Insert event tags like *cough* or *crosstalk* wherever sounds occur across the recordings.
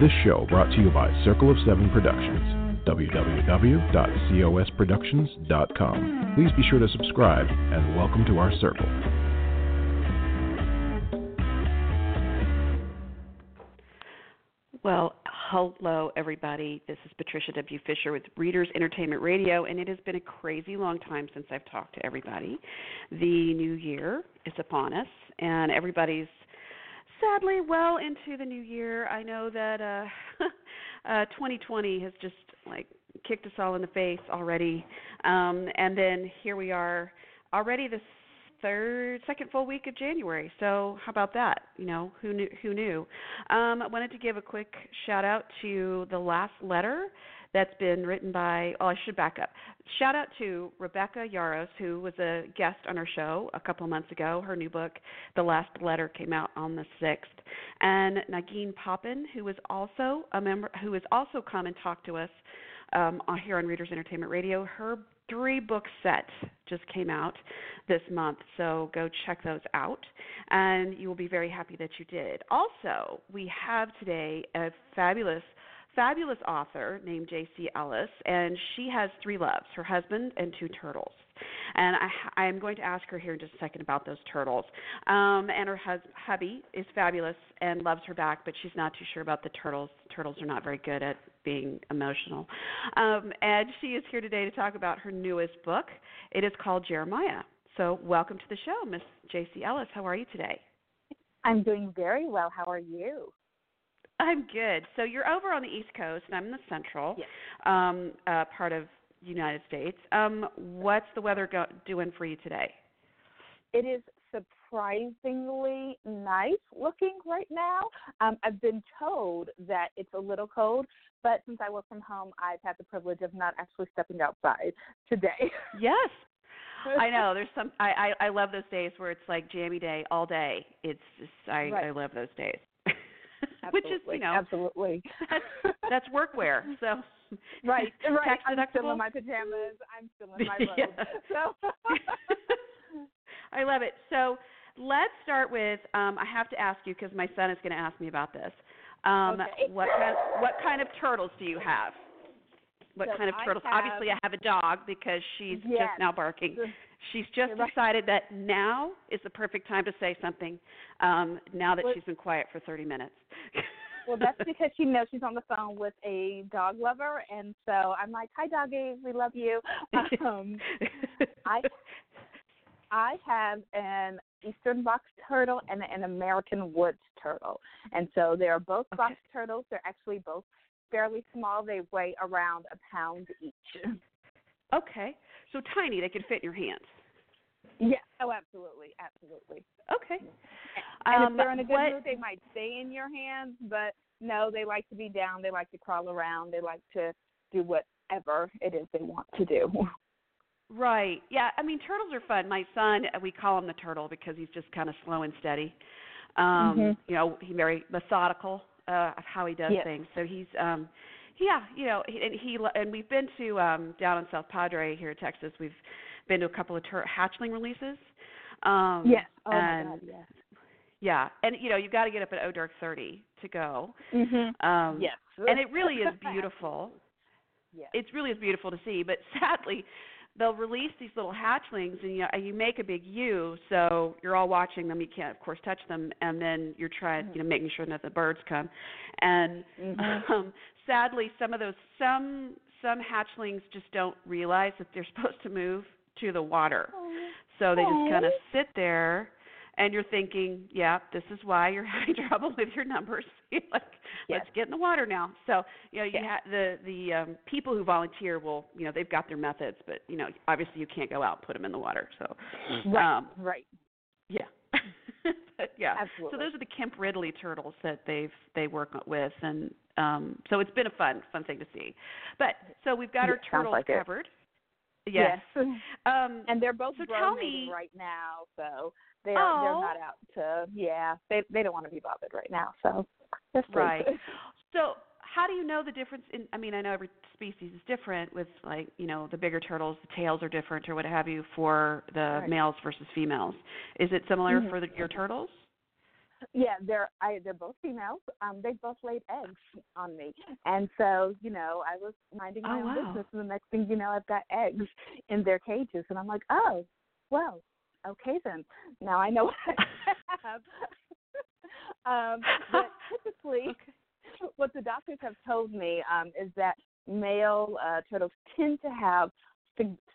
This show brought to you by Circle of Seven Productions. www.cosproductions.com. Please be sure to subscribe and welcome to our circle. Well, hello, everybody. This is Patricia W. Fisher with Readers Entertainment Radio, and it has been a crazy long time since I've talked to everybody. The new year is upon us, and everybody's sadly well into the new year. I know that uh, *laughs* uh 2020 has just like kicked us all in the face already, um, and then here we are already the third second full week of January. So how about that? You know, who knew who knew? Um I wanted to give a quick shout out to the last letter that's been written by oh I should back up. Shout out to Rebecca Yarros who was a guest on our show a couple months ago. Her new book, The Last Letter, came out on the sixth. And Nagin Poppin, who was also a member who has also come and talked to us um, here on Readers Entertainment Radio. Her three book set just came out this month, so go check those out, and you will be very happy that you did. Also, we have today a fabulous fabulous author named Jayce Ellis, and she has three loves her husband and two turtles. And I, I'm going to ask her here in just a second about those turtles. Um, and her hus- hubby is fabulous and loves her back, but she's not too sure about the turtles. Turtles are not very good at being emotional. Um, and she is here today to talk about her newest book. It is called Jeremiah. So, welcome to the show, Miss Jayce Ellis. How are you today? I'm doing very well. How are you? I'm good. So you're over on the East Coast, and I'm in the Central Yes. um, uh, part of the United States. Um, what's the weather go- doing for you today? It is surprisingly nice looking right now. Um, I've been told that it's a little cold, but since I work from home, I've had the privilege of not actually stepping outside today. Yes, I *laughs* know. There's some. I, I I love those days where it's like jammy day all day. It's just I Right. I love those days. Absolutely. Which is you know absolutely. that's *laughs* that's workwear. So right, *laughs* right. I'm still in my pajamas. I'm still in my robe. *laughs* Yeah. So I love it. So let's start with. Um, I have to ask you because my son is going to ask me about this. Um, Okay. What kind? What kind of turtles do you have? What So kind of turtles? have- Obviously, I have a dog because she's Yes. just now barking. She's just right. decided that now is the perfect time to say something. Um, now that Well- she's been quiet for 30 minutes. *laughs* Well, that's because she knows she's on the phone with a dog lover, and so I'm like, "Hi, doggy, we love you." *laughs* Um, I I have an eastern box turtle and an American woods turtle, and so they are both Okay. box turtles. They're actually both fairly small. They weigh around a pound each. okay, so tiny they could fit in your hands. Yes. Oh, absolutely, absolutely. Okay. And Um, if they're in a good what- mood, they might stay in your hands. But no, they like to be down. They like to crawl around. They like to do whatever it is they want to do. Right. Yeah. I mean, turtles are fun. My son, uh, we call him the turtle because he's just kind of slow and steady. Um, Mhm. You know, he's very methodical uh, of how he does Yes. things. So he's, um, yeah, you know, and he and we've been to um, down in South Padre here in Texas. We've been to a couple of tur- hatchling releases. Um, yes. Oh and my God. Yes. yeah, and you know, you've got to get up at O Dark Thirty to go. Mhm. Um, Yes. and it really *laughs* is beautiful. Yes. it really is beautiful to see. But *laughs* sadly, they'll release these little hatchlings, and you, know, you make a big U, so you're all watching them. You can't, of course, touch them, and then you're trying, you know, making sure that the birds come. And Mhm. *laughs* um, sadly, some of those some some hatchlings just don't realize that they're *laughs* supposed to move to the water, so they just kind of sit there. And you're thinking, yeah, this is why you're *laughs* having trouble with your numbers. *laughs* Like, Yes. let's get in the water now. So, you know, you Yes. ha- the the um, people who volunteer will, you know, they've got their methods, but you know, obviously you can't go out and put them in the water. So, Right. um, right. yeah, but *laughs* yeah. Absolutely. So those are the Kemp Ridley turtles that they've they work with, and um, so it's been a fun fun thing to see. But so we've got our Yeah, turtles like it. covered. Yes. Um, And they're both So tell me- right now, so they're Oh. they're not out to yeah. They they don't want to be bothered right now, so they're. Right. *laughs* So, how do you know the difference in I mean, I know every species is different with like, you know, the bigger turtles, the tails are different or what have you for the Right. males versus females. Is it similar Mhm. for the, your turtles? yeah, they're I they're both females. Um, they both laid eggs on me, and so you know I was minding my Oh, own wow. business, and the next thing you know, I've got eggs in their cages, and I'm like, oh, well, okay then. Now I know what I *laughs* have. *laughs* um, but *laughs* typically, what the doctors have told me um, is that male uh, turtles tend to have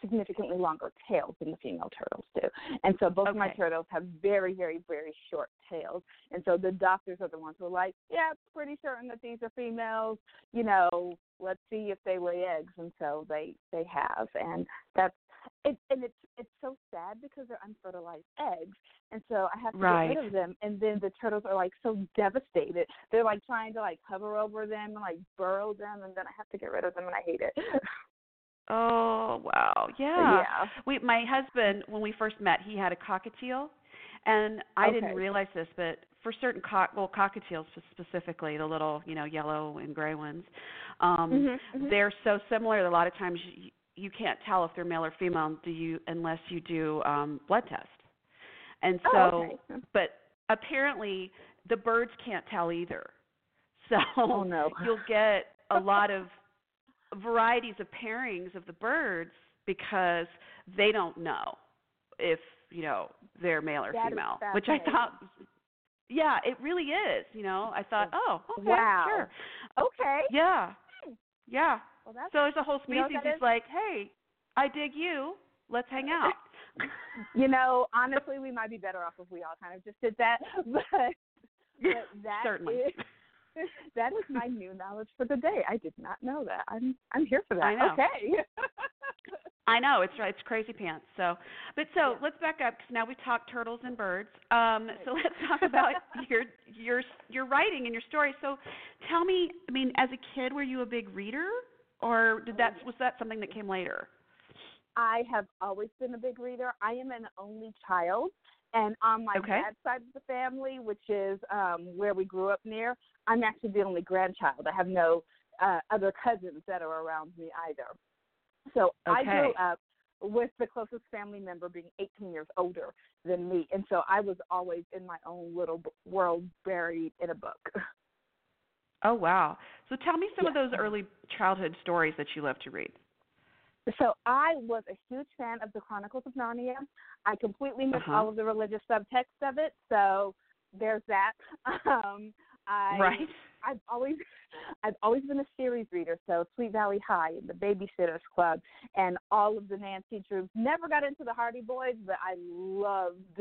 significantly longer tails than the female turtles do. And so both of my turtles have very, very, very short tails. And so the doctors are the ones who are like, yeah, pretty certain that these are females. You know, let's see if they lay eggs. And so they they have, and that's it. And it's it's so sad because they're unfertilized eggs, and so I have to Right. get rid of them. And then the turtles are like so devastated. They're like trying to like hover over them and like burrow them, and then I have to get rid of them, and I hate it. *laughs* Oh wow, yeah. yeah. We, my husband, when we first met, he had a cockatiel, and I didn't realize this, but for certain cock, well, cockatiels specifically, the little, you know, yellow and gray ones, um, Mhm, mhm. they're so similar. that A lot of times you, you can't tell if they're male or female, do you, unless you do um, blood test. And so, Oh, okay. but apparently the birds can't tell either. *laughs* So Oh no. you'll get a *laughs* lot of varieties of pairings of the birds because they don't know if you know they're male or That female which i thought yeah it really is you know i thought oh okay Wow. sure Okay. yeah hmm. yeah Well, that's so there's a whole You know what species that like hey i dig you let's hang out *laughs* you know, honestly, we might be better off if we all kind of just did that. *laughs* But, but that Certainly. is- *laughs* that is my new knowledge for the day. I did not know that. I'm I'm here for that. I know. Okay. *laughs* I know it's it's crazy pants. So, but so Yeah. let's back up because now we talked turtles and birds. Um, so let's talk about *laughs* your your your writing and your story. So, tell me, I mean, as a kid, were you a big reader, or did that was that something that came later? I have always been a big reader. I am an only child, and on my Okay. dad's side of the family, which is um, where we grew up near, I'm actually the only grandchild. I have no uh, other cousins that are around me either. So I grew up with the closest family member being 18 years older than me, and so I was always in my own little b- world, buried in a book. Oh wow! So tell me some of those early childhood stories that you love to read. So I was a huge fan of the Chronicles of Narnia. I completely missed Uh-huh. all of the religious subtext of it, so there's that. *laughs* Um, I right. I've always *laughs* I've always been a series reader, so Sweet Valley High and the Babysitters Club and all of the Nancy Drews. Never got into the Hardy Boys, but I loved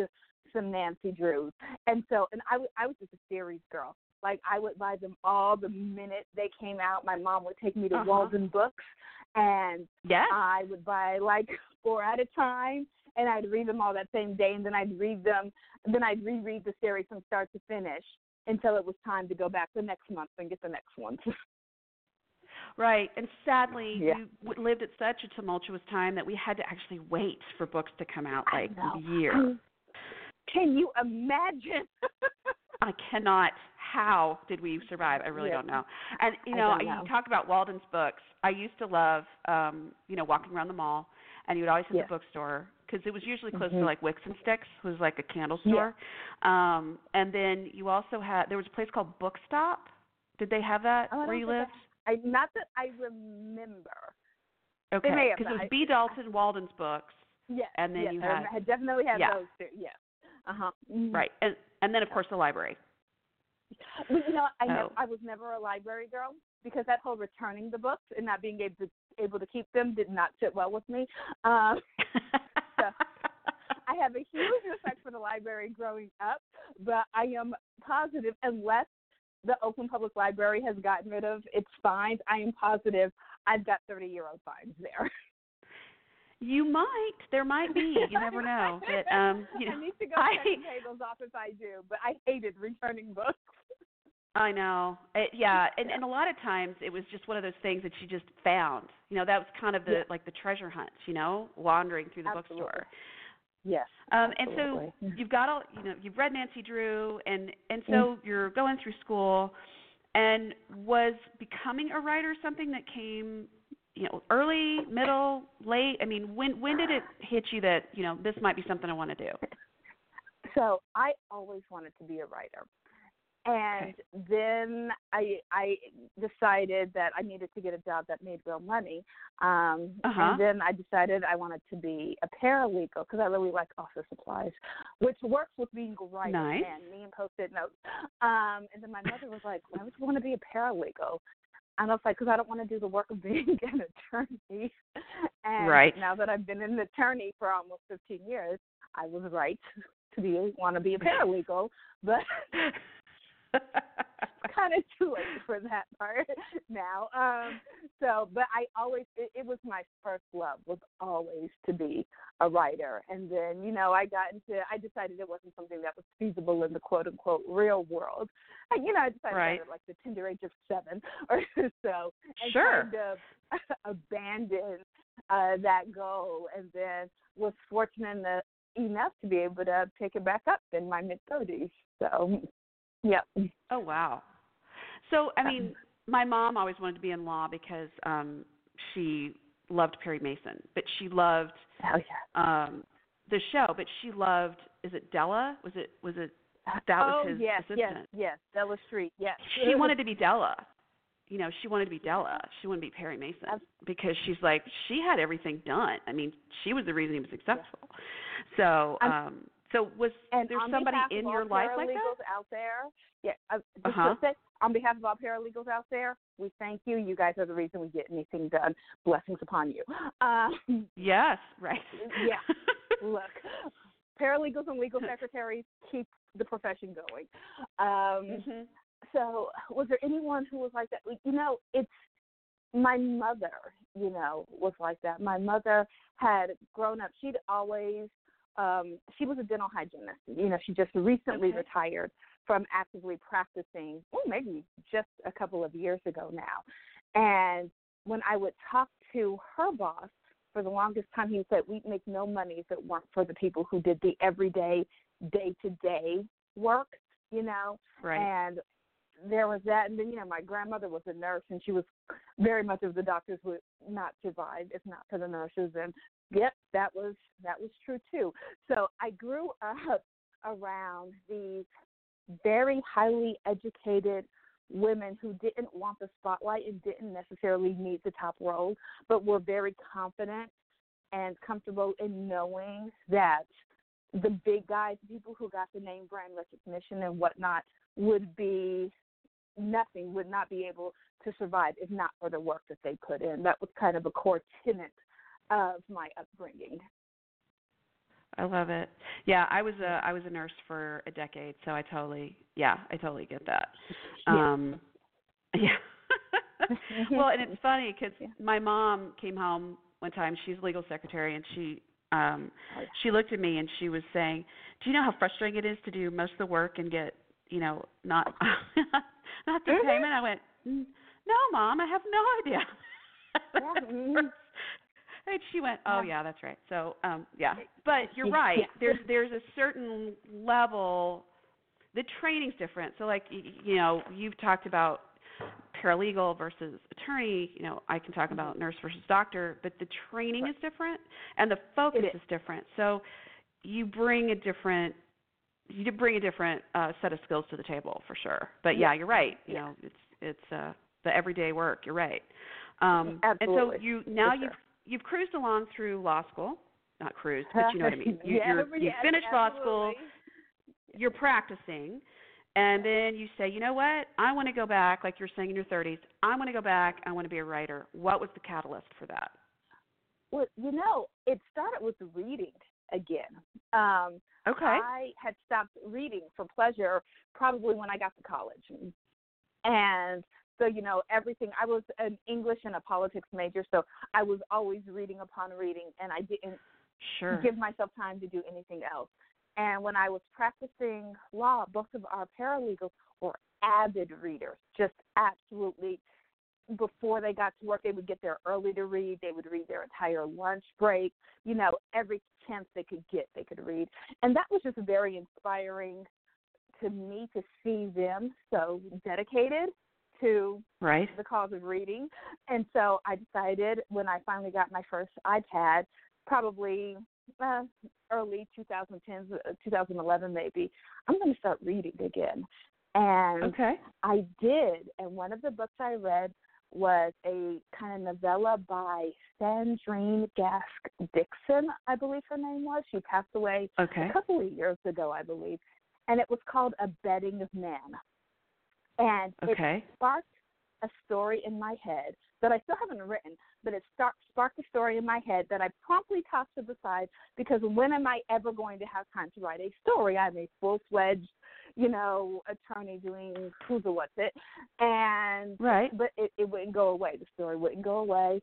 some Nancy Drews. And so and I, I was just a series girl. Like I would buy them all the minute they came out. My mom would take me to Uh-huh. Walden Books and Yes. I would buy like *laughs* four at a time, and I'd read them all that same day, and then I'd read them, then I'd reread the series from start to finish until it was time to go back the next month and get the next one. *laughs* Right, and sadly, Yeah. we lived at such a tumultuous time that we had to actually wait for books to come out like a year. *gasps* Can you imagine? *laughs* I cannot. How did we survive? I really Yeah. don't know. And you know, know. you talk about Walden's books. I used to love, um, you know, walking around the mall, and you would always hit Yeah. the bookstore because it was usually close Mhm. to like Wicks and Sticks, was like a candle Yeah. store. Um, and then you also had there was a place called Bookstop. Did they have that Oh, where you lived? I not that I remember. Okay, because it was B. Dalton Walden's books, Yes. And then yes, you had- I definitely had yeah. those too. Yes. Uh huh. right? And and then of course the library. Well, you know, I never, Oh. I was never a library girl because that whole returning the books and not being able to able to keep them did not sit well with me. Um, *laughs* so I have a huge respect for the library growing up, but I am positive unless the Oakland Public Library has gotten rid of its fines, I am positive I've got 30 year old fines there. *laughs* You might. There might be. You never know. But um, *laughs* you know, I need to go I- check and pay those off if I do, but I hated returning books. I know. It, yeah, *laughs* and and a lot of times it was just one of those things that you just found. You know, that was kind of the Yeah. like the treasure hunt. You know, wandering through the Absolutely. bookstore. Yes. Um, and so *laughs* you've got all you know. You've read Nancy Drew, and and so Mm. you're going through school. And was becoming a writer something that came, you know, early, middle, late? I mean, when when did it hit you that you know this might be something I want to do? *laughs* So I always wanted to be a writer. And okay. then I I decided that I needed to get a job that made real money. Um, uh-huh. And then I decided I wanted to be a paralegal because I really like office supplies, which works with being a writer nice. and me and post-it notes. Um, and then my mother was like, "Why would you want to be a paralegal?" And I was like, because I don't want to do the work of being *laughs* an attorney. And right. now that I've been an attorney for almost 15 years, I was right to be want to be a *laughs* paralegal, but *laughs* kind of too late for that part now. Um, so, but I always it, it was my first love was always to be a writer, and then you know I got into I decided it wasn't something that was feasible in the quote unquote real world. And, you know, I decided right. at like the tender age of seven *laughs* or so, and sure. kind of *laughs* abandoned uh, that goal, and then was fortunate enough to be able to pick it back up in my mid thirties. So, yep. Oh wow. So I mean, my mom always wanted to be in law because um she loved Perry Mason, but she loved Oh yeah. um the show, but she loved is it Della? Was it was it that oh was his yes, yes, assistant? yes. Della Street. Yes. She wanted to be Della. You know, she wanted to be Della. She wanted to be Perry Mason because she's like she had everything done. I mean, she was the reason he was successful. So, um so was And there somebody in your life like that? out there, yeah, uh, just Uh-huh. to say, on behalf of all paralegals out there, we thank you. You guys are the reason we get anything done. Blessings upon you. Um, *laughs* Yes, right. Yeah. *laughs* look, paralegals and legal secretaries keep the profession going. Um, Mhm. so, was there anyone who was like that? You know, it's my mother. You know, was like that. My mother had grown up. She'd always. Um, she was a dental hygienist. You know, she just recently Okay. retired from actively practicing. Well, maybe just a couple of years ago now. And when I would talk to her boss, for the longest time, he said we'd make no money if it weren't for the people who did the everyday, day to day work. You know, Right. and there was that and then you know my grandmother was a nurse and she was very much of the doctors would not survive if not for the nurses and yep that was that was true too. So i grew up around these very highly educated women who didn't want the spotlight and didn't necessarily need the top role but were very confident and comfortable in knowing that the big guys, people who got the name brand recognition and whatnot, would be nothing, would not be able to survive if not for the work that they put in. That was kind of a core tenet of my upbringing. I love it. Yeah, I was a I was a nurse for a decade, so I totally yeah, I totally get that. *laughs* Yeah. Um *laughs* yeah. *laughs* well, and it's funny cuz Yeah. my mom came home one time, she's legal secretary and she um Oh, yeah. she looked at me and she was saying, "Do you know how frustrating it is to do most of the work and get, you know, not not the Mhm. payment?" I went, "Mm, "No, mom, I have no idea." *laughs* Yeah, mhm. And she went, "Oh Yeah. yeah, that's right." So, um yeah. But you're *laughs* right. Yeah. There's there's a certain level the training's different. So like you know, you've talked about paralegal versus attorney, you know, I can talk Mm-hmm. about nurse versus doctor, but the training is different and the focus is different. So you bring a different you bring a different uh set of skills to the table for sure. But yeah, Yeah. you're right. You Yeah. know, it's it's uh the everyday work. You're right. Um and so you now For you've you've cruised along through law school. Not cruised, but you know what I *laughs* mean. You Yeah, you yes, finished law school, you're practicing and then you say, "You know what? I want to go back like you're saying in your 30s. I want to go back. I want to be a writer." What was the catalyst for that? Well, you know, it started with the reading again. Um, Okay. I had stopped reading for pleasure probably when I got to college. And so, you know, everything, I was an English and a politics major, so I was always reading upon reading, and I didn't sure. give myself time to do anything else. And when I was practicing law, both of our paralegals were avid readers, just absolutely. Before they got to work, they would get there early to read. They would read their entire lunch break. You know, every chance they could get, they could read. And that was just very inspiring to me to see them so dedicated to right. the cause of reading. And so I decided when I finally got my first iPad, probably uh, early 2010s, uh, 2011 maybe, I'm going to start reading again. And okay. I did. And one of the books I read was a kind of novella by Sandrine Gask Dixon, I believe her name was. She passed away Okay. a couple of years ago, I believe. And it was called A Betting of Man. And it sparked a story in my head that I still haven't written, but it start, sparked a story in my head that I promptly tossed to the side because when am I ever going to have time to write a story? I'm a full fledged, you know, attorney doing who's a what's it, and Right. but it, it wouldn't go away. The story wouldn't go away.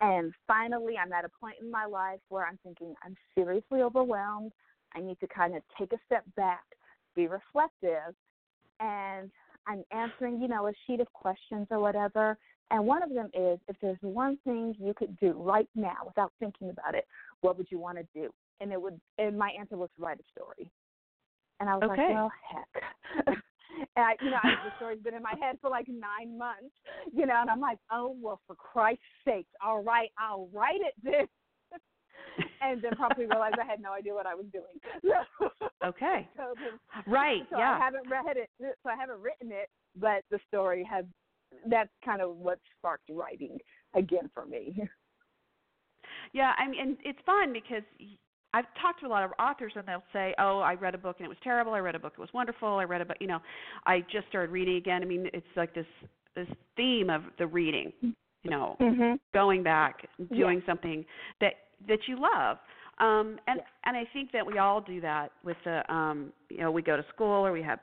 And finally, I'm at a point in my life where I'm thinking I'm seriously overwhelmed. I need to kind of take a step back, be reflective, and I'm answering, you know, a sheet of questions or whatever. And one of them is if there's one thing you could do right now without thinking about it, what would you want to do? And it would and my answer was write a story. And I was like, Okay. well, heck. *laughs* and I, you know, I, the story's been in my head for like nine months, you know, and I'm like, oh well, for Christ's sake, all right, I'll write it then. *laughs* and then probably realized I had no idea what I was doing. *laughs* Okay. so, Right. so yeah. I haven't read it, so I haven't written it, but the story has. That's kind of what sparked writing again for me. Yeah, I mean, and it's fun because I've talked to a lot of authors, and they'll say, "Oh, I read a book and it was terrible. I read a book it was wonderful. I read a book, you know, I just started reading again." I mean, it's like this this theme of the reading, you know, Mhm. going back, doing something that that you love. Um, and Yes. and I think that we all do that with the, um, you know, we go to school or we have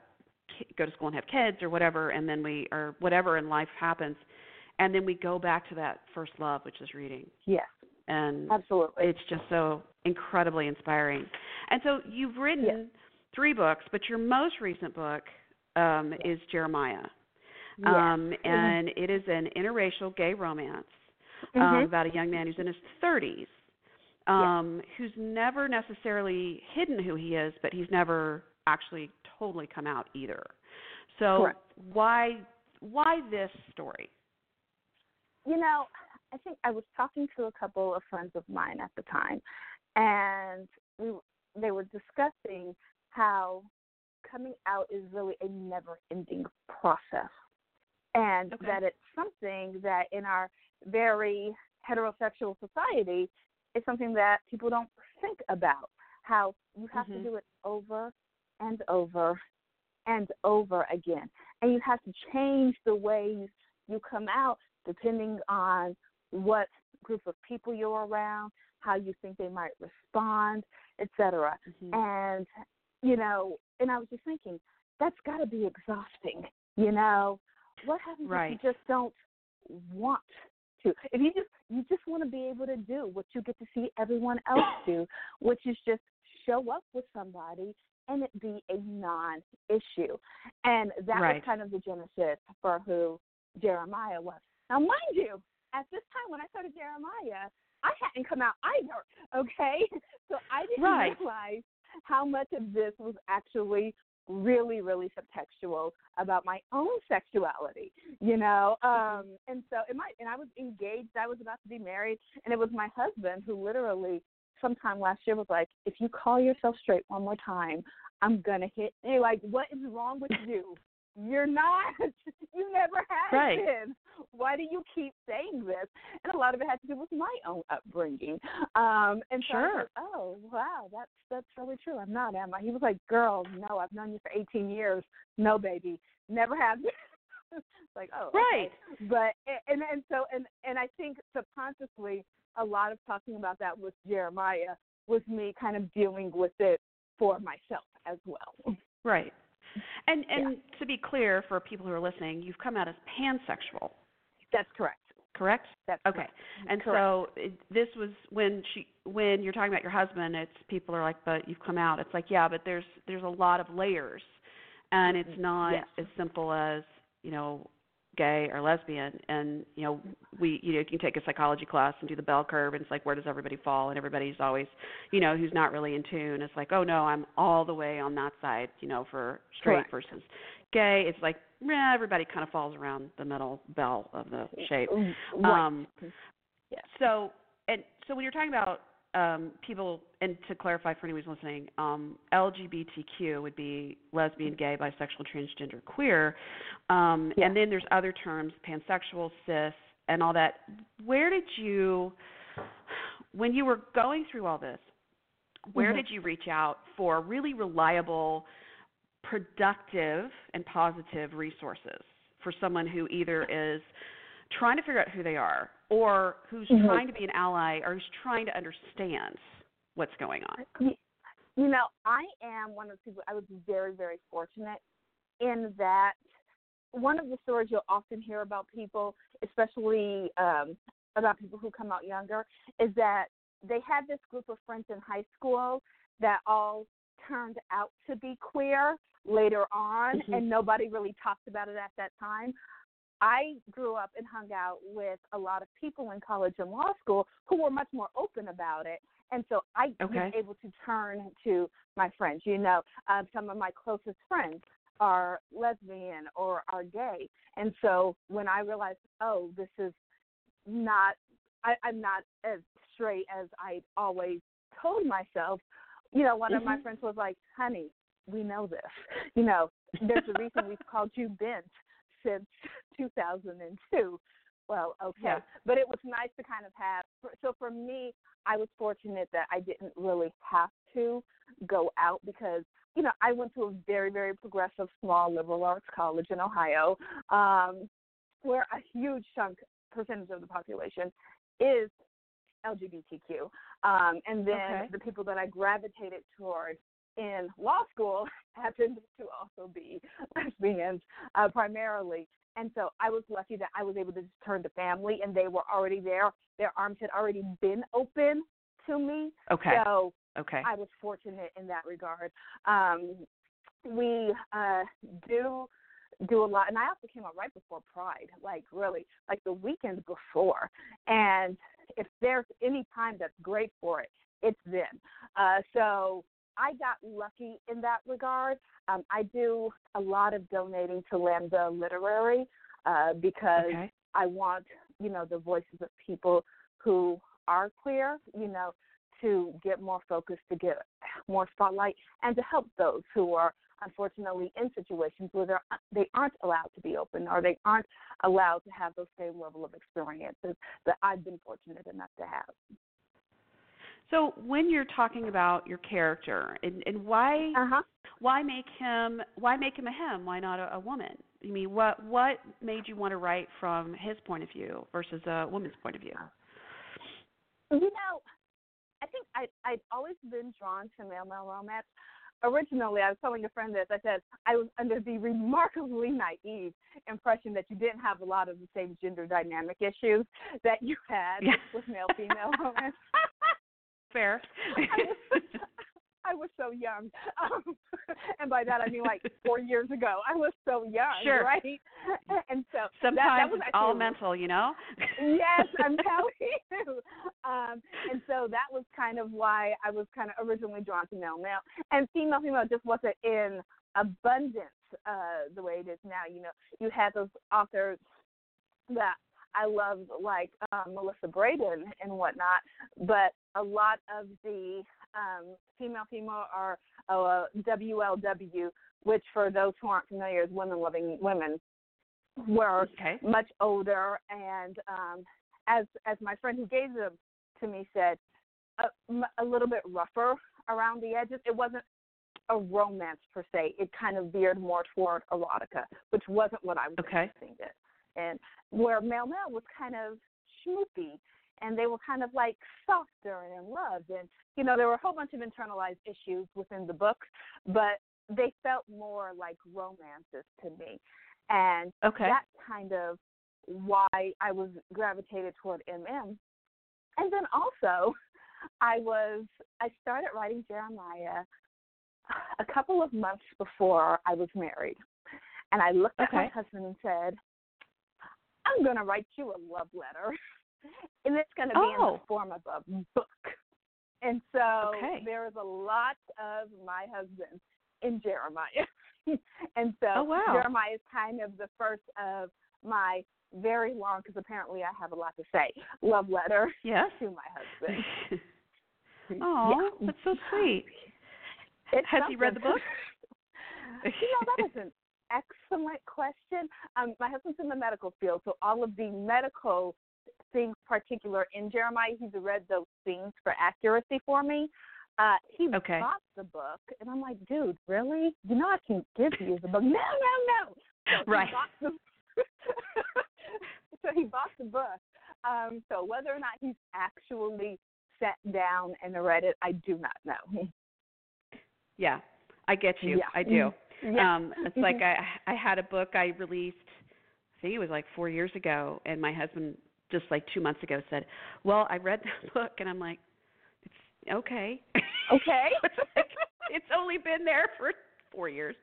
go to school and have kids or whatever, and then we or whatever in life happens, and then we go back to that first love, which is reading Yes, and absolutely. it's just so incredibly inspiring. And so you've written Yes. three books, but your most recent book um, is Jeremiah, Yes. um, and it is an interracial gay romance um, Mhm. about a young man who's in his 30s, um, who's never necessarily hidden who he is, but he's never actually totally come out either. So Correct. why why this story? You know, I think I was talking to a couple of friends of mine at the time, and we they were discussing how coming out is really a never-ending process, and Okay. that it's something that in our very heterosexual society is something that people don't think about. How you have Mhm. to do it over and over and over again, and you have to change the way you come out depending on what group of people you're around, how you think they might respond, etc. Mhm. And you know, and I was just thinking that's got to be exhausting. You know, what happens Right. if you just don't want to? If you just you just want to be able to do what you get to see everyone else *coughs* do, which is just show up with somebody and it be a non-issue. And that Right. was kind of the genesis for who Jeremiah was. Now, mind you, at this time when I started Jeremiah, I hadn't come out either. *laughs* Okay, so I didn't Right. realize how much of this was actually really, really subtextual about my own sexuality. You know, um, and so it might. And I was engaged. I was about to be married, and it was my husband who literally sometime last year was like, "If you call yourself straight one more time, I'm gonna hit you." Like, what is wrong with *laughs* you? You're not. *laughs* you never have Right. been. Why do you keep saying this? And a lot of it had to do with my own upbringing. Um, and so Sure. like, oh wow, that's that's really true. I'm not, am I? He was like, girl, no, I've known you for 18 years. No, baby, never have. *laughs* like, oh, okay. Right. But and and so and and I think subconsciously, a lot of talking about that with Jeremiah was me kind of dealing with it for myself as well. Right. And and to be clear for people who are listening, you've come out as pansexual, That's correct. correct? That's Okay. correct. And Correct. so it, this was when she when you're talking about your husband, it's people are like, "But you've come out." It's like, "Yeah, but there's there's a lot of layers." And it's not Yes. as simple as, you know, gay or lesbian and you know we you know you can take a psychology class and do the bell curve and it's like where does everybody fall and everybody's always you know who's not really in tune it's like oh no i'm all the way on that side you know for straight Correct. versus gay it's like everybody kind of falls around the middle bell of the shape Right. um Yes. so and so when you're talking about um, people, and to clarify for anyone who's listening, um, LGBTQ would be lesbian, gay, bisexual, transgender, queer, um, Yeah. and then there's other terms, pansexual, cis, and all that. Where did you, when you were going through all this, where Mhm. did you reach out for really reliable, productive, and positive resources for someone who either is trying to figure out who they are or who's Mhm. trying to be an ally or who's trying to understand what's going on? You, know, I am one of the people. I was very, very fortunate in that one of the stories you'll often hear about people, especially um, about people who come out younger, is that they had this group of friends in high school that all turned out to be queer later on, Mhm. and nobody really talked about it at that time. I grew up and hung out with a lot of people in college and law school who were much more open about it. And so I Okay. was able to turn to my friends. You know, uh, some of my closest friends are lesbian or are gay. And so when I realized, oh, this is not, I, I'm not as straight as I always told myself, you know, one of my Mhm. friends was like, honey, we know this. You know, there's a reason we've called you Bent since *laughs* 2002. Well, okay. Yeah. But it was nice to kind of have, so for me, I was fortunate that I didn't really have to go out because, you know, I went to a very, very progressive small liberal arts college in Ohio um, where a huge chunk, percentage of the population is LGBTQ. Um, and then Okay. the people that I gravitated toward in law school *laughs* happened to also be lesbians uh, primarily. And so I was lucky that I was able to just turn to family and they were already there. Their arms had already been open to me. Okay. So Okay. I was fortunate in that regard. Um, we uh, do do a lot, and I also came out right before Pride, like really, like the weekend before. And if there's any time that's great for it, it's then. Uh, so I got lucky in that regard. Um, I do a lot of donating to Lambda Literary uh, because Okay. I want, you know, the voices of people who are queer, you know, to get more focus, to get more spotlight, and to help those who are unfortunately in situations where they're, they aren't allowed to be open or they aren't allowed to have those same level of experiences that I've been fortunate enough to have. So when you're talking about your character and, and why Uh huh. why make him why make him a him? Why not a, a woman? I mean, what what made you want to write from his point of view versus a woman's point of view? You know, I think I I'd always been drawn to male male romance. Originally, I was telling a friend this. I said I was under the remarkably naive impression that you didn't have a lot of the same gender dynamic issues that you had Yeah. with male female *laughs* romance. Fair. I was, *laughs* I was so young, um, *laughs* and by that I mean like four years ago. I was so young, Sure. right? *laughs* And so that, Sometimes that was it's all mental, you know. yes, I'm telling you. Um, and so that was kind of why I was kind of originally drawn to male male, and female female just wasn't in abundance uh, the way it is now. You know, you had those authors that I loved, like um, Melissa Braden and whatnot, but a lot of the um, female female are uh, WLW, which for those who aren't familiar is women loving women, were Okay. much older and um as as my friend who gave them to me said a little bit rougher around the edges it wasn't a romance per se it kind of veered more toward erotica which wasn't what i was Okay. expecting it and where male male was kind of schmoopy and they were kind of like softer and in love and you know there were a whole bunch of internalized issues within the book but they felt more like romances to me and Okay. that's kind of why I was gravitated toward MM. And then also, I was I started writing Jeremiah a couple of months before I was married, and I looked at my husband and said, "I'm going to write you a love letter, *laughs* and it's going to be in Oh. the form of a book." And so Okay. there is a lot of my husband in Jeremiah. *laughs* and so Oh, wow. Jeremiah is kind of the first of my very long, because apparently I have a lot to say, love letter Yes. to my husband. *laughs* Oh, yeah. that's so sweet. It's Has he read the book? you know, that is an excellent question. Um, my husband's in the medical field, so all of the medical things particular in Jeremiah, he's read those things for accuracy for me. Uh, he Okay. bought the book, and I'm like, dude, really? You know, I can give you the book. *laughs* No, no, no. So Right. He *laughs* so he bought the book. Um, so whether or not he's actually sat down and read it, I do not know. Yeah, I get you. Yeah. I do. Yeah. Um, it's like I I had a book I released. I think it was like four years ago, and my husband just like two months ago said, "Well, I read that book," and I'm like, "It's okay." Okay. *laughs* it's, like, it's only been there for four years.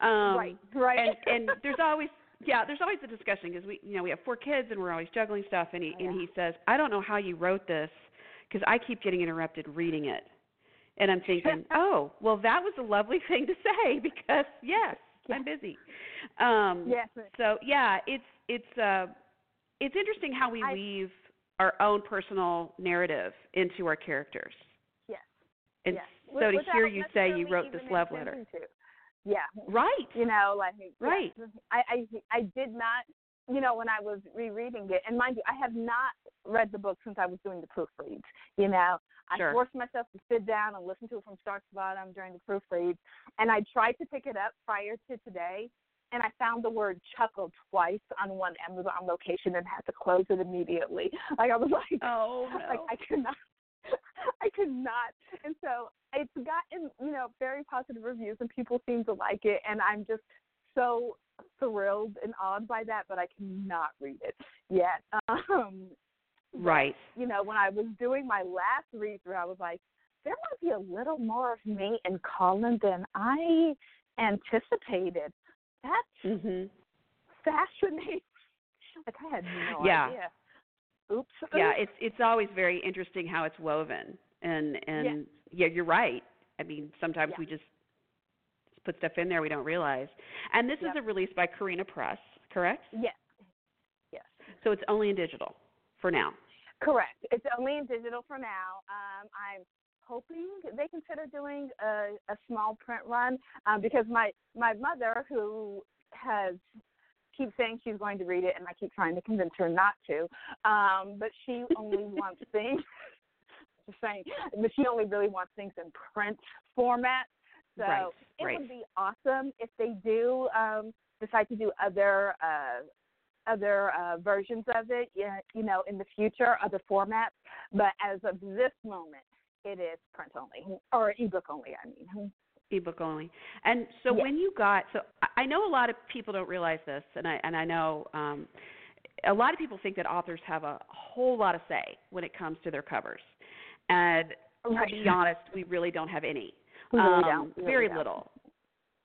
Um, right. Right. and and there's always yeah there's always a discussion because we you know we have four kids and we're always juggling stuff and he Oh, and he says i don't know how you wrote this because i keep getting interrupted reading it and i'm thinking *laughs* oh well that was a lovely thing to say *laughs* because yes i'm busy um yes. so yeah it's it's uh it's interesting how we I- weave our own personal narrative into our characters Yes. and yes. so to without hear you say you wrote this love letter to. Yeah. right You know, like. Right. I, I I did not you know, when I was rereading it and mind you, I have not read the book since I was doing the proofreads. You know. I Sure. forced myself to sit down and listen to it from start to bottom during the proofreads. And I tried to pick it up prior to today and I found the word chuckle twice on one Amazon location and had to close it immediately. Like I was *laughs* like oh no like I could not *laughs* I could not. And so it's gotten, you know, very positive reviews and people seem to like it and I'm just so thrilled and awed by that, but I cannot read it yet. *laughs* Um right you know, when I was doing my last read through I was like, there might be a little more of me in Colin than I anticipated. That's mhm fascinating. *laughs* Like I had no Yeah. idea. Oops. yeah it's it's always very interesting how it's woven and and yeah, you're right i mean sometimes Yeah. we just put stuff in there we don't realize and this Yep. is a release by Carina Press correct Yes. Yes. so it's only in digital for now Correct. It's only in digital for now. Um, I'm hoping they consider doing a, a small print run um, because my my mother, who has keeps saying she's going to read it, and I keep trying to convince her not to, um, but she only *laughs* wants things. *laughs* Just saying, but she only really wants things in print format. So Right, it right. would be awesome if they do um, decide to do other uh, other uh, versions of it, yeah, you know, in the future, other formats. But as of this moment, it is print only or ebook only. I mean, ebook only and so Yes. when you got so I- know a lot of people don't realize this and i and i know um a lot of people think that authors have a whole lot of say when it comes to their covers and Right. to be honest we really don't have any really um, really very don't. little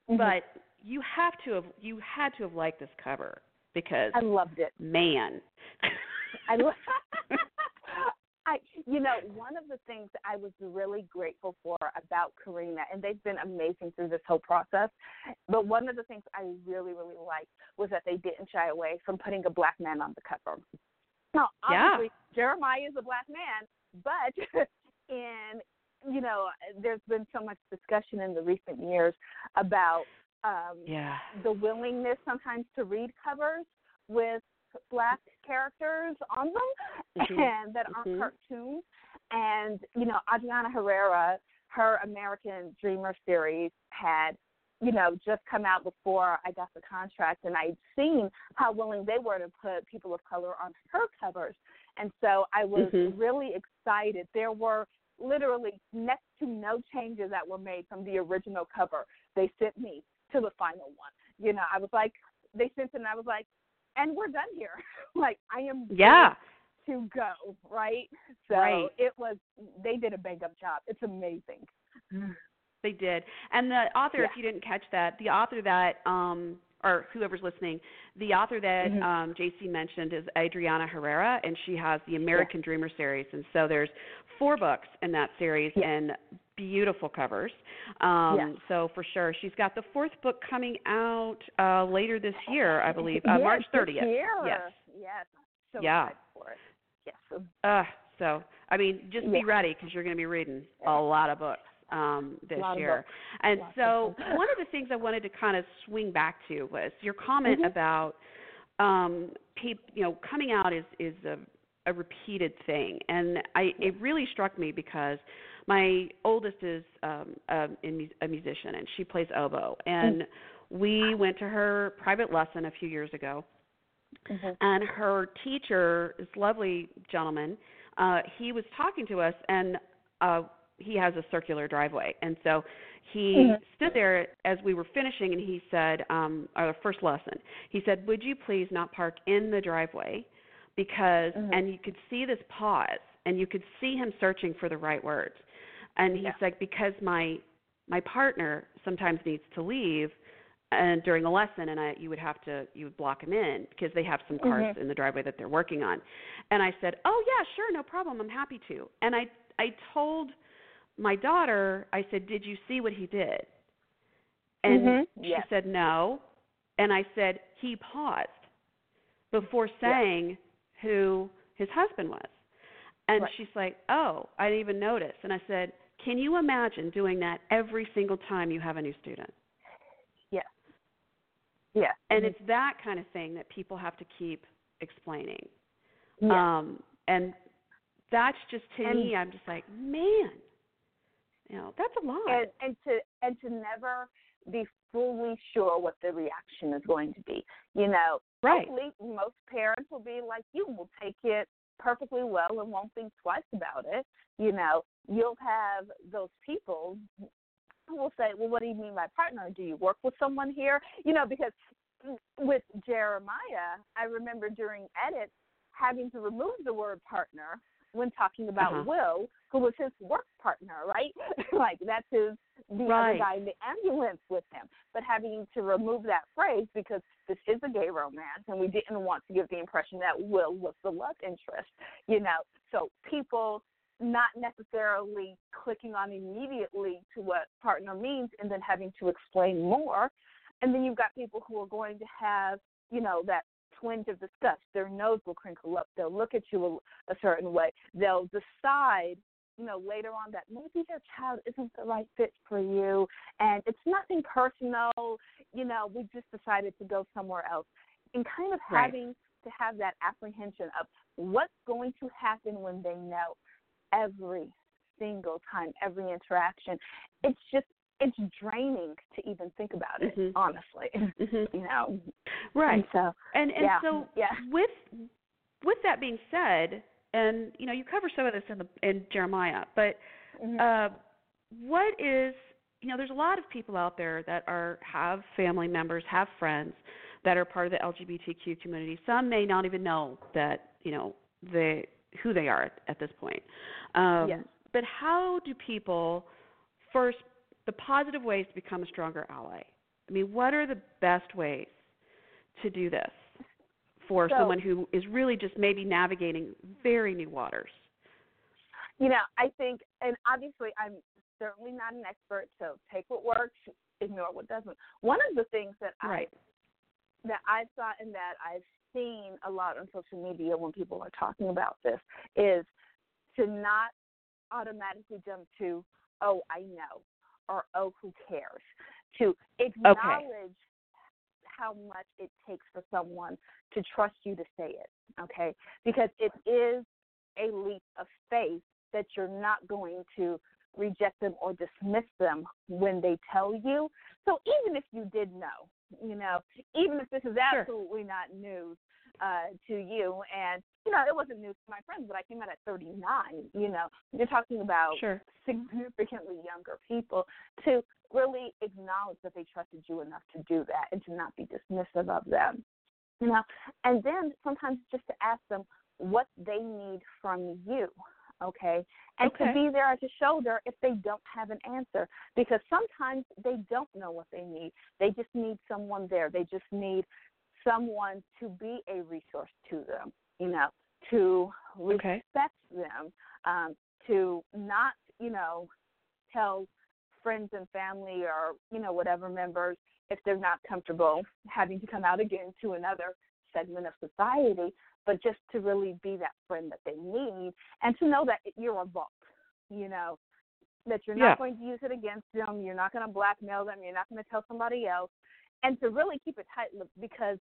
Mhm. but you have to have you had to have liked this cover because I loved it. man I, lo- *laughs* I, you know, one of the things I was really grateful for about Carina, and they've been amazing through this whole process, but one of the things I really, really liked was that they didn't shy away from putting a black man on the cover. Now, Yeah. obviously, Jeremiah is a black man, but *laughs* in you know, there's been so much discussion in the recent years about um, yeah the willingness sometimes to read covers with black characters on them Mhm. *laughs* and that aren't Mhm. cartoons. And, you know, Adriana Herrera, her American Dreamer series had, you know, just come out before I got the contract and I'd seen how willing they were to put people of color on her covers. And so I was Mhm. really excited. There were literally next to no changes that were made from the original cover they sent me to the final one. You know, I was like, they sent it and I was like, and we're done here. *laughs* like I am yeah to go, right? So Right. it was they did a bang up job. It's amazing. They did. And the author, Yeah. if you didn't catch that, the author that um or whoever's listening, the author that Mhm. um Jayce mentioned is Adriana Herrera and she has the American Dreamer series and so there's four books in that series Yeah. and beautiful covers. Um Yeah. so for sure. She's got the fourth book coming out uh later this year, I believe. Uh Yes, March 30th. Yes. Yes. So Yeah. Yes. Uh, so I mean, just be ready because you're going to be reading a lot of books um, this year. And Lots so, *laughs* one of the things I wanted to kind of swing back to was your comment Mhm. about um, peop, you know, coming out is is a, a repeated thing, and I it really struck me because my oldest is um, a, a musician and she plays oboe, and we went to her private lesson a few years ago, Mm-hmm. and her teacher, this lovely gentleman, uh, he was talking to us, and uh, he has a circular driveway, and so he Mhm. stood there as we were finishing, and he said, um, our first lesson, he said, "Would you please not park in the driveway?" Because, Mhm. and you could see this pause, and you could see him searching for the right words, and he's Yeah. like, "Because my my partner sometimes needs to leave." and during a lesson and I you would have to you would block him in because they have some cars Mhm. in the driveway that they're working on. And I said, "Oh yeah, sure, no problem. I'm happy to." And I I told my daughter, I said, "Did you see what he did?" And Mhm. she Yes. said, "No." And I said, "He paused before saying who his husband was." And Right. she's like, "Oh, I didn't even notice." And I said, "Can you imagine doing that every single time you have a new student?" Yes. Yes. and it's that kind of thing that people have to keep explaining Yes. um and that's just to And- me i'm just like man you know that's a lot and and to and to never be fully sure what the reaction is going to be. You know, right hopefully most parents will be like you, will take it perfectly well and won't think twice about it. You know, you'll have those people who will say, "Well, what do you mean by partner? Do you work with someone here?" You know, because with Jeremiah, I remember during edits having to remove the word partner when talking about Uh-huh. Will, who was his work partner, right? *laughs* like that's his the Right. other guy in the ambulance with him. But having to remove that phrase because this is a gay romance and we didn't want to give the impression that Will was the love interest, you know. So people not necessarily clicking on immediately to what partner means and then having to explain more. And then you've got people who are going to have, you know, that twinge of disgust. Their nose will crinkle up. They'll look at you a, a certain way. They'll decide, you know, later on that maybe their child isn't the right fit for you. And it's nothing personal. You know, we just decided to go somewhere else. And kind of Right. having to have that apprehension of what's going to happen when they know every single time, every interaction. It's just it's draining to even think about it, Mhm. honestly. Mhm. *laughs* You know. right And so and and yeah, so yeah. with with that being said and you know you cover some of this in the in jeremiah but Mhm. uh what is you know there's a lot of people out there that are have family members have friends that are part of the lgbtq community some may not even know that you know they who they are at, at this point um Yes. but how do people first the positive ways to become a stronger ally i mean what are the best ways to do this for So- someone who is really just maybe navigating very new waters You know, I think, and obviously, I'm certainly not an expert, so take what works, ignore what doesn't. One of the things that right I that I've thought and that I've seen a lot on social media when people are talking about this is to not automatically jump to, oh, I know, or oh, who cares? To acknowledge how much it takes for someone to trust you to say it, okay? Because it is a leap of faith that you're not going to reject them or dismiss them when they tell you. So even if you did know, you know, even if this is Sure. absolutely not news uh, to you, and you know, it wasn't new to my friends, but I came out at 39. You know, you're talking about sure significantly younger people to really acknowledge that they trusted you enough to do that and to not be dismissive of them. You know, and then sometimes just to ask them what they need from you. Okay. And Okay. to be there as a shoulder if they don't have an answer. Because sometimes they don't know what they need. They just need someone there. They just need someone to be a resource to them, you know, to Okay. respect them, um, to not, you know, tell friends and family or, you know, whatever members if they're not comfortable having to come out again to another segment of society, but just to really be that friend that they need and to know that you're a vault, you know, that you're not Yeah. going to use it against them, you're not going to blackmail them, you're not going to tell somebody else, and to really keep it tight because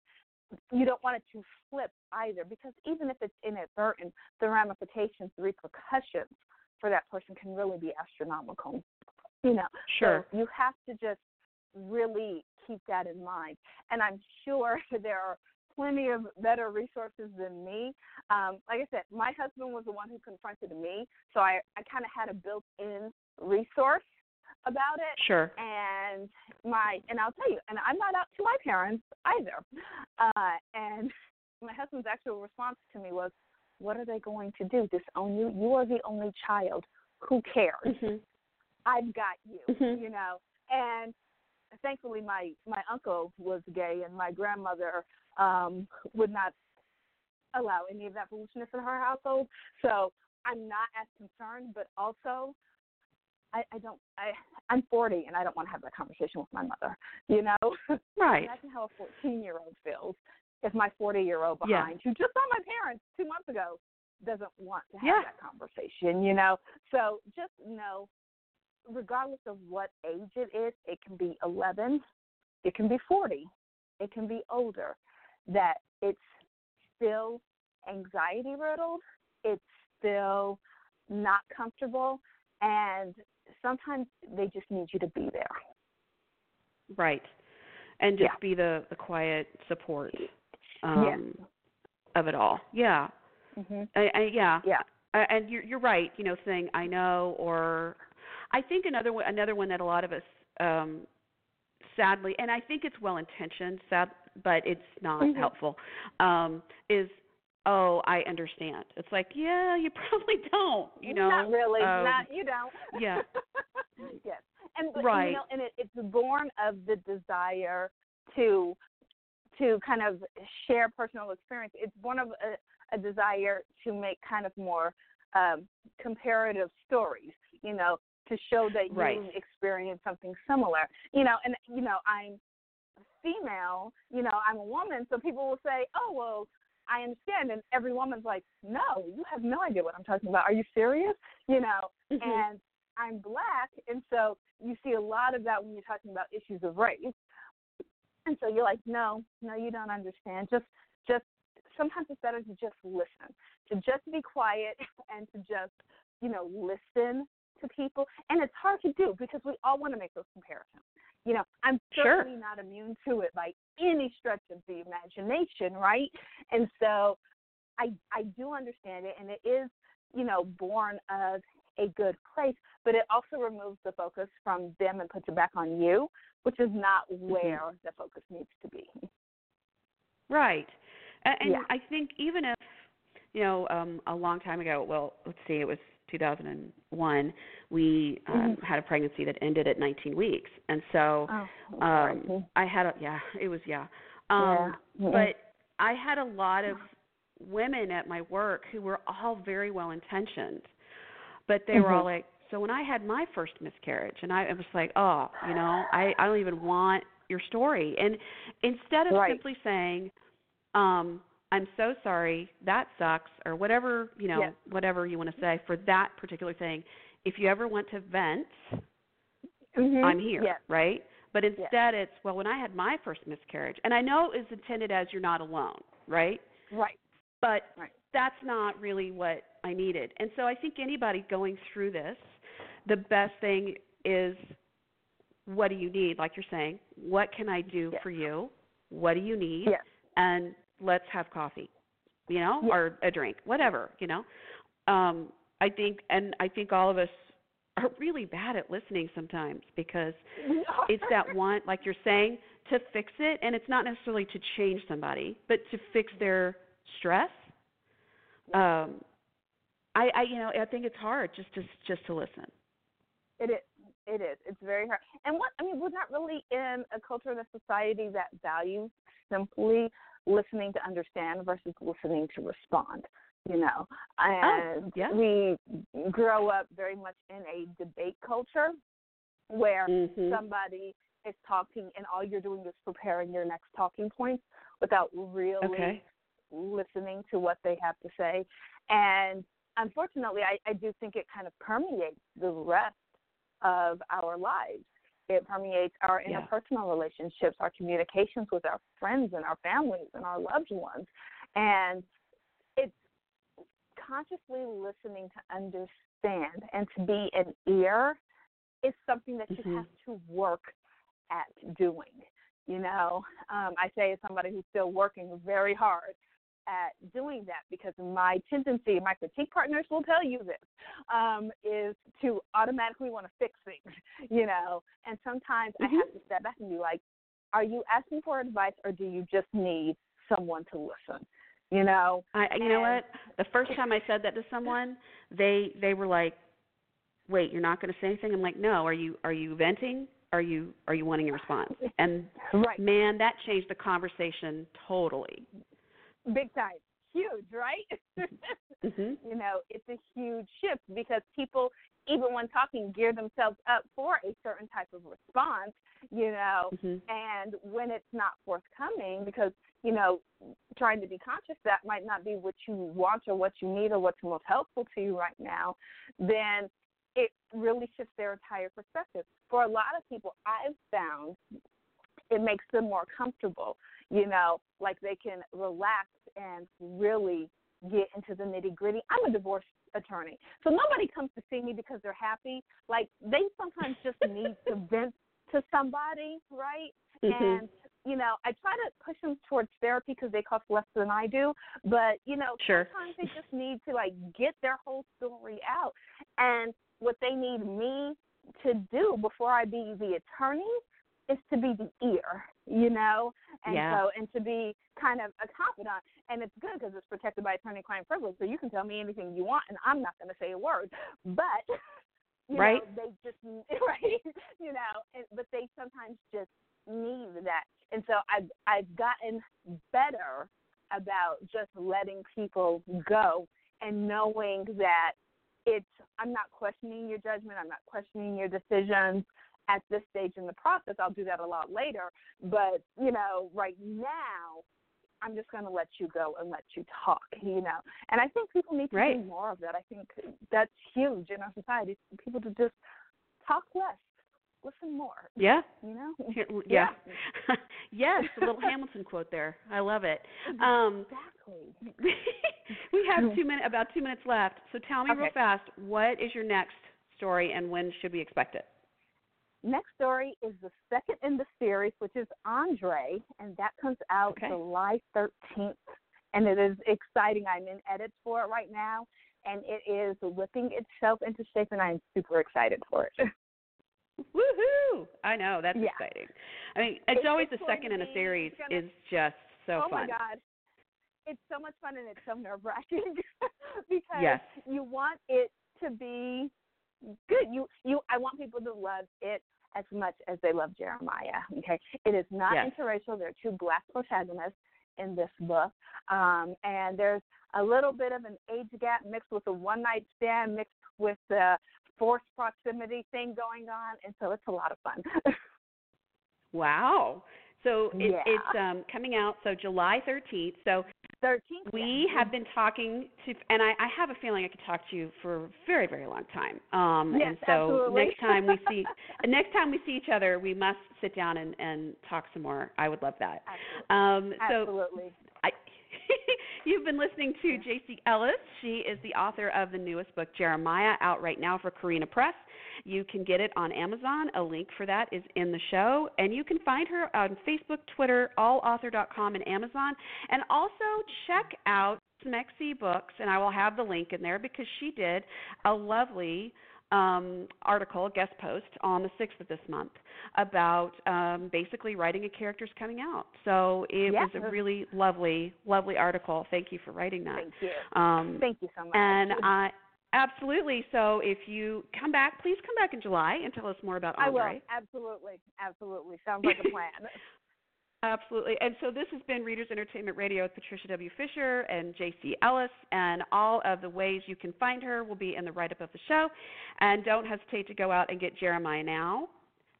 you don't want it to flip either. Because even if it's inadvertent, the ramifications, the repercussions for that person can really be astronomical. You know, Sure. so you have to just really keep that in mind. And I'm sure *laughs* there are plenty of better resources than me. Um, like I said, my husband was the one who confronted me, so I, I kind of had a built-in resource about it. Sure. And my and I'll tell you, and I'm not out to my parents either. Uh, and *laughs* my husband's actual response to me was, "What are they going to do? Disown you? You are the only child. Who cares? Mhm. I've got you." Mhm. You know. And thankfully, my my uncle was gay, and my grandmother um would not allow any of that foolishness in her household. So I'm not as concerned, but also I, I don't I I'm forty and I don't want to have that conversation with my mother. You know? *laughs* Right. Imagine how a fourteen year old feels if my forty year old Yeah. behind who just saw my parents two months ago doesn't want to have Yeah. that conversation, you know? So just know regardless of what age it is, it can be eleven, it can be forty, it can be older, that it's still anxiety riddled, it's still not comfortable, and sometimes they just need you to be there. Right. And just Yeah. be the the quiet support um Yes. of it all. Yeah. hmm I, I, yeah. Yeah. Uh, and you're you're right. You know, saying I know, or I think another one, another one that a lot of us, um, sadly, and I think it's well intentioned, sad, but it's not Mhm. helpful. Um, is oh, I understand. It's like yeah, you *laughs* probably don't. You know, not really. um, not you don't. yeah. *laughs* yes, and but, Right. You know, and it, it's born of the desire to to kind of share personal experience. It's born of a, a desire to make kind of more um, comparative stories. You know, to show that you Right. experienced something similar. You know, and you know, I'm a female. You know, I'm a woman, so people will say, "Oh, well." I understand, and every woman's like, "No, you have no idea what I'm talking about. Are you serious?" You know, Mhm. and I'm black, and so you see a lot of that when you're talking about issues of race. And so you're like, no, no, you don't understand. Just, just sometimes it's better to just listen, to just be quiet, *laughs* and to just, you know, listen to people. And it's hard to do because we all want to make those comparisons. You know, I'm Sure. certainly not immune to it by any stretch of the imagination, right? And so I I do understand it, and it is, you know, born of a good place, but it also removes the focus from them and puts it back on you, which is not where the focus needs to be. Right. And, and Yeah. I think even if, you know, um, a long time ago, well, let's see, it was 2001, we um, Mhm. had a pregnancy that ended at 19 weeks. And so Oh, um, I had a, yeah, it was, yeah. Um, Yeah. But I had a lot of women at my work who were all very well intentioned, but they were all like, so when I had my first miscarriage, and I it was like, oh, you know, I I don't even want your story. And instead of Right. simply saying, um, I'm so sorry, that sucks, or whatever you know, Yes. whatever you want to say for that particular thing. If you ever want to vent, Mhm. I'm here, Yes. right? But instead, it's well, when I had my first miscarriage, and I know it's intended as you're not alone, right? Right. But Right. that's not really what I needed. And so I think anybody going through this, the best thing is what do you need? Like you're saying, what can I do Yes. for you? What do you need? Yes. And let's have coffee, you know, Yes. or a drink, whatever, you know. Um, I think, and I think all of us are really bad at listening sometimes because it's that want, like you're saying, to fix it, and it's not necessarily to change somebody, but to fix their stress. Um, I, I, you know, I think it's hard just to just to listen. It is. It is. It's very hard. And what I mean, we're not really in a culture and a society that values simply listening to understand versus listening to respond. You know, and yeah. we grow up very much in a debate culture where Mhm. somebody is talking and all you're doing is preparing your next talking points without really okay. listening to what they have to say. And unfortunately, I, I do think it kind of permeates the rest of our lives. It permeates our Yeah. interpersonal relationships, our communications with our friends and our families and our loved ones. And it's consciously listening to understand and to be an ear is something that you Mhm. have to work at doing. You know, um, I say as somebody who's still working very hard at doing that because my tendency, my critique partners will tell you this, um, is to automatically want to fix things, *laughs* you know. And sometimes I have to step back and be like, are you asking for advice or do you just need someone to listen? You know? I you know what? The first time I said that to *laughs* someone, they they were like, "Wait, you're not going to say anything?" I'm like, "No. Are you are you venting? Are you are you wanting a response?" And *laughs* Right. man, that changed the conversation totally. Big time. Huge, right? *laughs* Mhm. you know, it's a huge shift because people, even when talking, gear themselves up for a certain type of response, you know, Mhm. and when it's not forthcoming, because, you know, trying to be conscious that might not be what you want or what you need or what's most helpful to you right now, then it really shifts their entire perspective. For a lot of people, I've found it makes them more comfortable, you know, like they can relax and really get into the nitty gritty. I'm a divorce attorney, so nobody comes to see me because they're happy. Like they sometimes just *laughs* need to vent to somebody, right? Mhm. And you know, I try to push them towards therapy because they cost less than I do. But you know, Sure. sometimes they just need to like get their whole story out. And what they need me to do before I be the attorney is to be the ear, you know, and Yeah. so and to be kind of a confidant. And it's good because it's protected by attorney-client privilege, so you can tell me anything you want, and I'm not going to say a word. But *laughs* you Right. know, they just *laughs* right, you know, and, but they sometimes just need that. And so I've I've gotten better about just letting people go and knowing that it's I'm not questioning your judgment, I'm not questioning your decisions at this stage in the process. I'll do that a lot later. But, you know, right now I'm just going to let you go and let you talk, you know. And I think people need to Right. do more of that. I think that's huge in our society. People to just talk less, listen more, Yeah. you know. Here- *laughs* Yeah. *laughs* yes, a little *laughs* Hamilton quote there. I love it. Um, Exactly. we have two minutes, about two minutes left. So tell me real fast, what is your next story, and when should we expect it? Next story is the second in the series, which is Andre, and that comes out Okay. July 13th. And it is exciting. I'm in edits for it right now, and it is whipping itself into shape, and I'm super excited for it. *laughs* Woohoo! I know that's Yeah. exciting. I mean, it's, It's always the second in a series gonna- is just so oh fun. my God. It's so much fun and it's so nerve wracking *laughs* because Yes. you want it to be good. You you I want people to love it as much as they love Jeremiah. Okay. It is not Yes. interracial. There are two black protagonists in this book. Um, and there's a little bit of an age gap mixed with a one night stand, mixed with the forced proximity thing going on, and so it's a lot of fun. *laughs* Wow. So it, Yeah. it's um, coming out so July 13th. So Thirteen. we have been talking to, and I, I have a feeling I could talk to you for a very, very long time. Um, Yes, and so absolutely. next time we see, *laughs* next time we see each other, we must sit down and, and talk some more. I would love that. Absolutely. Um, so Absolutely. I, *laughs* you've been listening to Jayce Ellis. She is the author of the newest book, Jeremiah, out right now for Carina Press. You can get it on Amazon. A link for that is in the show. And you can find her on Facebook, Twitter, allauthor.com, and Amazon. And also check out Smexy Books, and I will have the link in there because she did a lovely um, article, guest post on the 6th of this month about um, basically writing a character's coming out. So it Yeah. was a really lovely, lovely article. Thank you for writing that. Thank you. Um, Thank you so much. and I absolutely. So if you come back, please come back in July and tell us more about I Andre. will. Absolutely. Absolutely. Sounds like a plan. *laughs* *laughs* Absolutely. And so this has been Readers Entertainment Radio with Patricia W. Fisher and Jayce Ellis. And all of the ways you can find her will be in the write up of the show. And don't hesitate to go out and get Jeremiah now.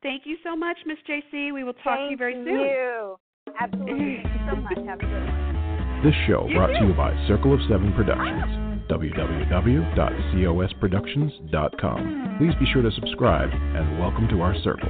Thank you so much, Miss Jayce. We will talk to you very soon. you. Absolutely. Thank you so much. Have a good one. This show brought to you by Circle of Seven Productions. www.cosproductions.com. Please be sure to subscribe and welcome to our circle.